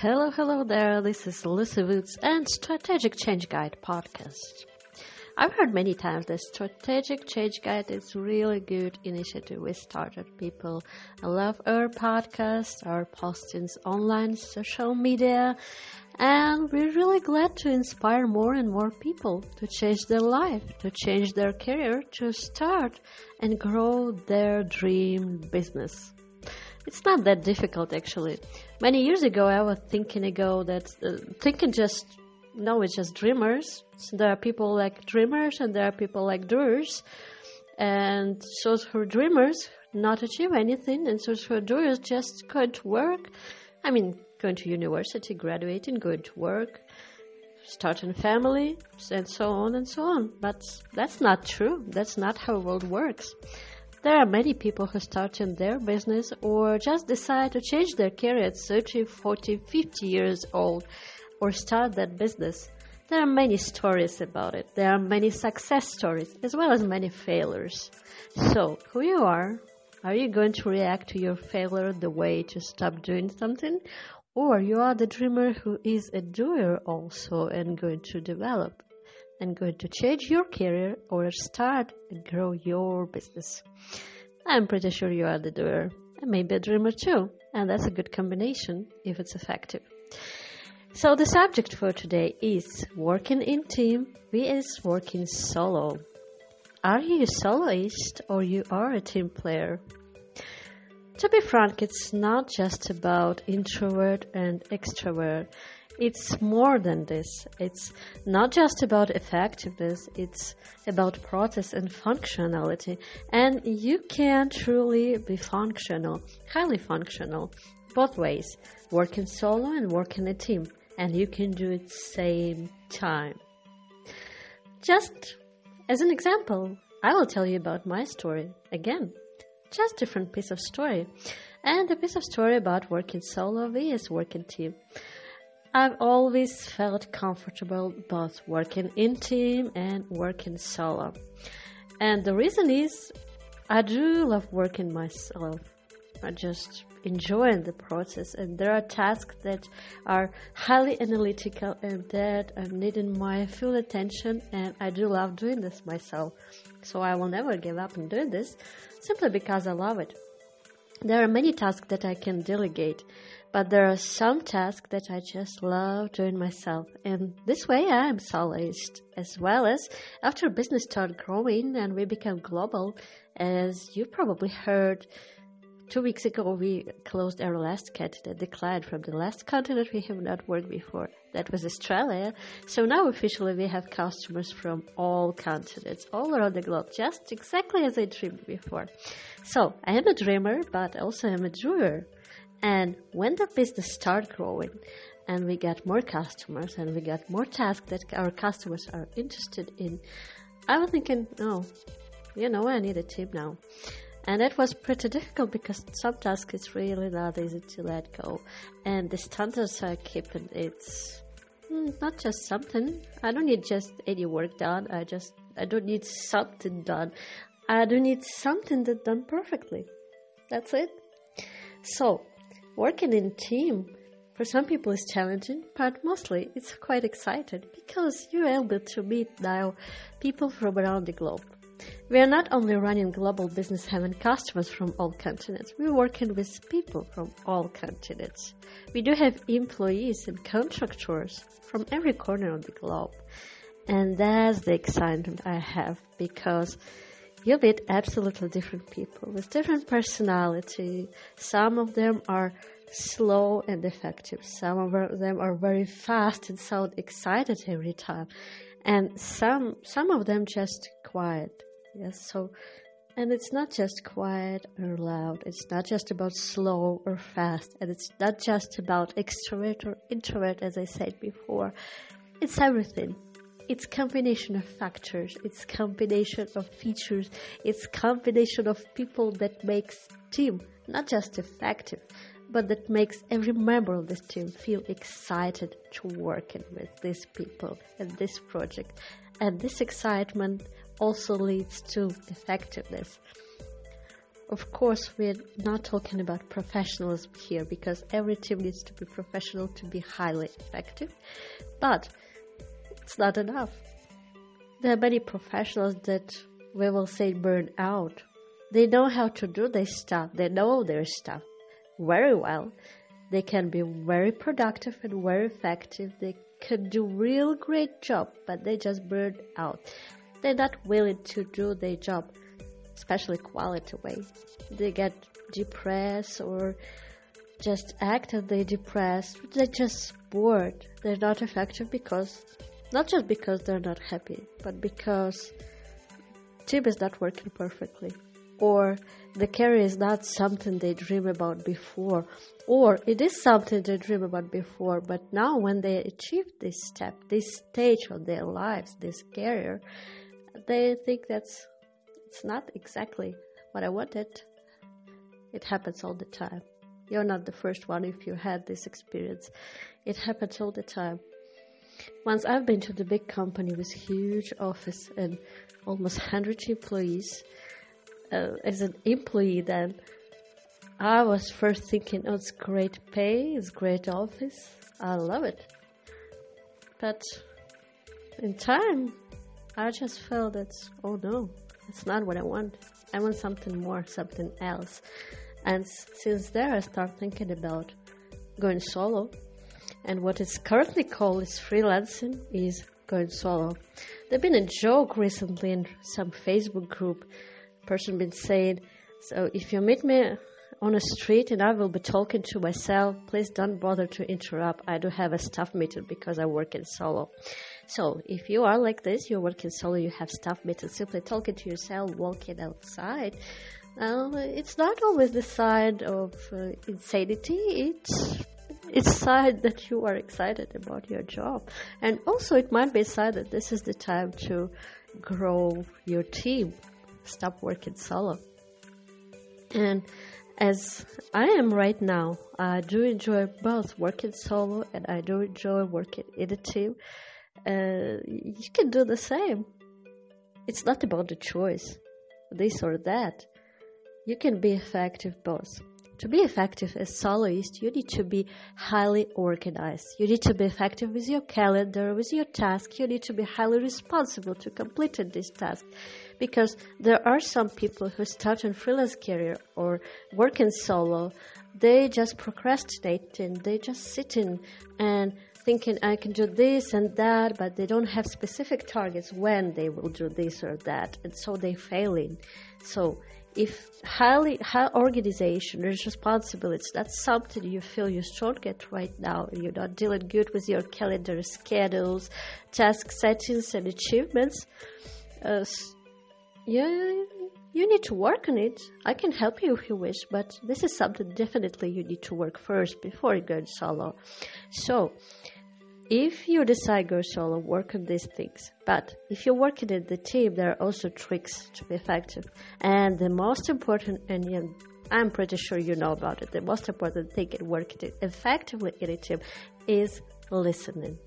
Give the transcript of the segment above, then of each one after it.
Hello, hello there. This is Lucy Woods and Strategic Change Guide podcast. I've heard many times that Strategic Change Guide is really good initiative we started. People love our podcast, our postings online, social media, and we're really glad to inspire more and more people to change their life, to change their career, to start and grow their dream business. It's not that difficult actually. Many years ago, I was thinking ago that uh, thinking just no, it's just dreamers. So there are people like dreamers and there are people like doers. And those who are dreamers not achieve anything, and those who are doers just going to work. I mean, going to university, graduating, going to work, starting family, and so on and so on. But that's not true. That's not how the world works. There are many people who start in their business or just decide to change their career at 30, 40, 50 years old or start that business. There are many stories about it. There are many success stories as well as many failures. So, who you are, are you going to react to your failure the way to stop doing something? Or you are the dreamer who is a doer also and going to develop and going to change your career or start and grow your business. I'm pretty sure you are the doer and maybe a dreamer too. And that's a good combination if it's effective. So the subject for today is working in team vs working solo. Are you a soloist or you are a team player? To be frank, it's not just about introvert and extrovert. It's more than this. It's not just about effectiveness, it's about process and functionality. And you can truly be functional, highly functional, both ways, working solo and working a team and you can do it same time. Just as an example, I will tell you about my story again. Just different piece of story. And a piece of story about working solo vs working team. I've always felt comfortable both working in team and working solo. And the reason is I do love working myself. I just enjoying the process and there are tasks that are highly analytical and that I'm needing my full attention and I do love doing this myself. So I will never give up on doing this simply because I love it. There are many tasks that I can delegate, but there are some tasks that I just love doing myself. And this way I am soloist as well as after business started growing and we became global, as you probably heard, Two weeks ago, we closed our last cat that declined from the last continent we have not worked before. That was Australia. So now officially we have customers from all continents, all around the globe, just exactly as I dreamed before. So I am a dreamer, but also I'm a doer. And when the business started growing, and we got more customers and we got more tasks that our customers are interested in, I was thinking, oh, you know, I need a team now. And it was pretty difficult because some tasks is really not easy to let go. And the standards I keep it's hmm, not just something. I don't need just any work done. I just I don't need something done. I do need something that done perfectly. That's it. So, working in team for some people is challenging, but mostly it's quite exciting because you're able to meet now people from around the globe. We are not only running global business having customers from all continents, we're working with people from all continents. We do have employees and contractors from every corner of the globe. And that's the excitement I have because you meet absolutely different people with different personality. Some of them are slow and effective. Some of them are very fast and sound excited every time. And some some of them just quiet Yes, so and it's not just quiet or loud. It's not just about slow or fast, and it's not just about extrovert or introvert, as I said before. It's everything. It's combination of factors. It's combination of features. It's combination of people that makes team not just effective, but that makes every member of this team feel excited to working with these people and this project. And this excitement also leads to effectiveness. of course, we're not talking about professionalism here because every team needs to be professional to be highly effective. But it's not enough. There are many professionals that we will say burn out. They know how to do their stuff, they know their stuff very well. They can be very productive and very effective. They can do real great job, but they just burn out. They're not willing to do their job especially quality way. They get depressed or just act as they depressed. They're just bored. They're not effective because, not just because they're not happy, but because team is not working perfectly. Or the career is not something they dream about before. Or it is something they dream about before, but now when they achieve this step, this stage of their lives, this career, they think that's it's not exactly what I wanted. It happens all the time. You're not the first one if you had this experience. It happens all the time. Once I've been to the big company with huge office and almost 100 employees. Uh, as an employee, then I was first thinking, oh, it's great pay, it's great office, I love it. But in time, I just felt that, oh no, it's not what I want. I want something more, something else. And since there, I start thinking about going solo. And what is currently called is freelancing is going solo. There's been a joke recently in some Facebook group. Person been saying, so if you meet me on a street and I will be talking to myself, please don't bother to interrupt. I do have a staff meeting because I work in solo. So if you are like this, you're working solo, you have staff meetings, simply talking to yourself, walking outside. Uh, it's not always the side of uh, insanity. It's it's side that you are excited about your job, and also it might be side that this is the time to grow your team. Stop working solo. And as I am right now, I do enjoy both working solo and I do enjoy working in a team uh, you can do the same. It's not about the choice, this or that. You can be effective both. To be effective as soloist, you need to be highly organized. You need to be effective with your calendar, with your task. You need to be highly responsible to complete this task. Because there are some people who start in freelance career or working solo, they just procrastinate and they just sitting and thinking I can do this and that, but they don't have specific targets when they will do this or that, and so they're failing. So if highly high organization is responsibility, that's something you feel you're strong at right now, you're not dealing good with your calendar, schedules, task settings, and achievements. Uh, yeah, you need to work on it. I can help you if you wish, but this is something definitely you need to work first before you go solo. So, if you decide go solo, work on these things. But if you're working in the team, there are also tricks to be effective. And the most important, and I'm pretty sure you know about it, the most important thing in working effectively in a team is listening.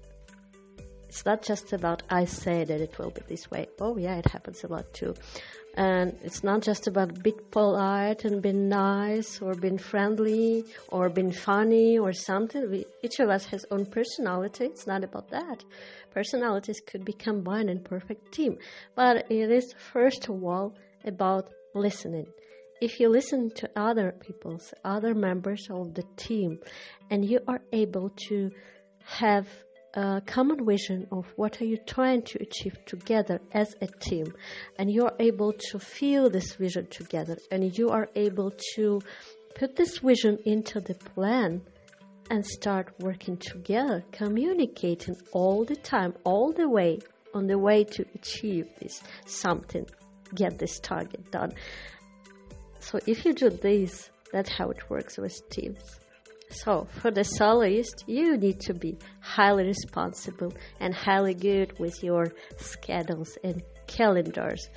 It's not just about I say that it will be this way. Oh yeah, it happens a lot too. And it's not just about being polite and being nice or being friendly or being funny or something. We, each of us has own personality. It's not about that. Personalities could be combined in perfect team. But it is first of all about listening. If you listen to other people's, other members of the team, and you are able to have a common vision of what are you trying to achieve together as a team. And you're able to feel this vision together. And you are able to put this vision into the plan and start working together communicating all the time all the way on the way to achieve this something get this target done. So if you do this that's how it works with teams so, for the soloist, you need to be highly responsible and highly good with your schedules and calendars.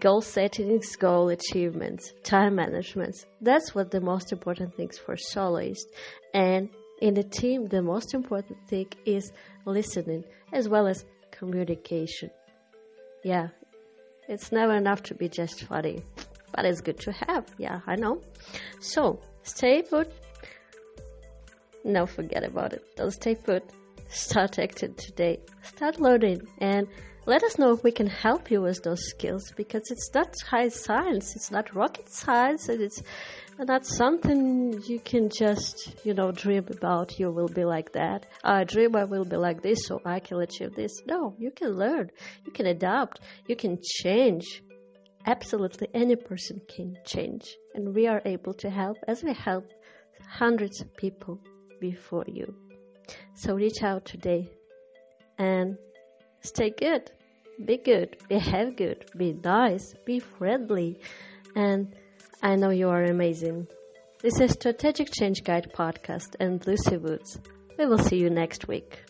Goal settings, goal achievements, time management. That's what the most important things for soloist. And in the team, the most important thing is listening as well as communication. Yeah, it's never enough to be just funny. but it's good to have. Yeah, I know. So stay put. No, forget about it. Don't stay put. Start acting today. Start learning and let us know if we can help you with those skills because it's not high science, it's not rocket science, and it's not something you can just, you know, dream about. You will be like that. I dream I will be like this, so I can achieve this. No, you can learn, you can adapt, you can change. Absolutely any person can change, and we are able to help as we help hundreds of people before you. So reach out today and stay good. Be good, behave good, be nice, be friendly, and I know you are amazing. This is Strategic Change Guide podcast and Lucy Woods. We will see you next week.